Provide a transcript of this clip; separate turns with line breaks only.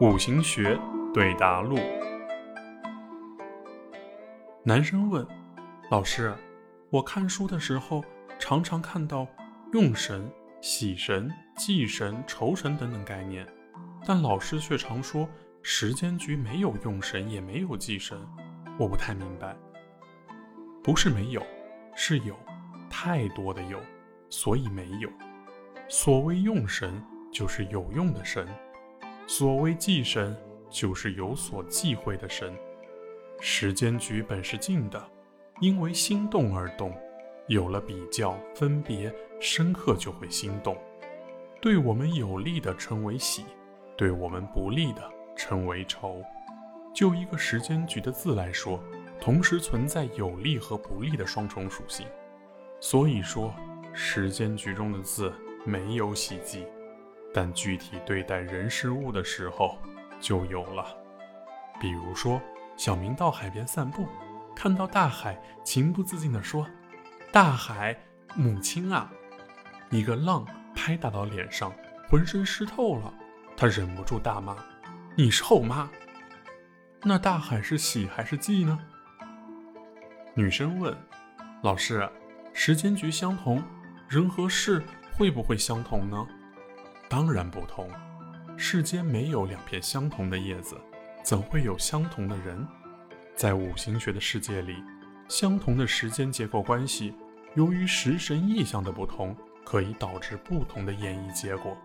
五行学对答录。男生问：“老师，我看书的时候常常看到用神、喜神、忌神、酬神等等概念，但老师却常说时间局没有用神，也没有忌神，我不太明白。不是没有，是有，太多的有，所以没有。所谓用神，就是有用的神。”所谓忌神，就是有所忌讳的神。时间局本是静的，因为心动而动，有了比较、分别、深刻，就会心动。对我们有利的称为喜，对我们不利的称为仇。就一个时间局的字来说，同时存在有利和不利的双重属性。所以说，时间局中的字没有喜忌。但具体对待人事物的时候，就有了。比如说，小明到海边散步，看到大海，情不自禁地说：“大海，母亲啊！”一个浪拍打到脸上，浑身湿透了，他忍不住大骂：“你是后妈！”那大海是喜还是忌呢？女生问：“老师，时间局相同，人和事会不会相同呢？”当然不同，世间没有两片相同的叶子，怎会有相同的人？在五行学的世界里，相同的时间结构关系，由于食神意象的不同，可以导致不同的演绎结果。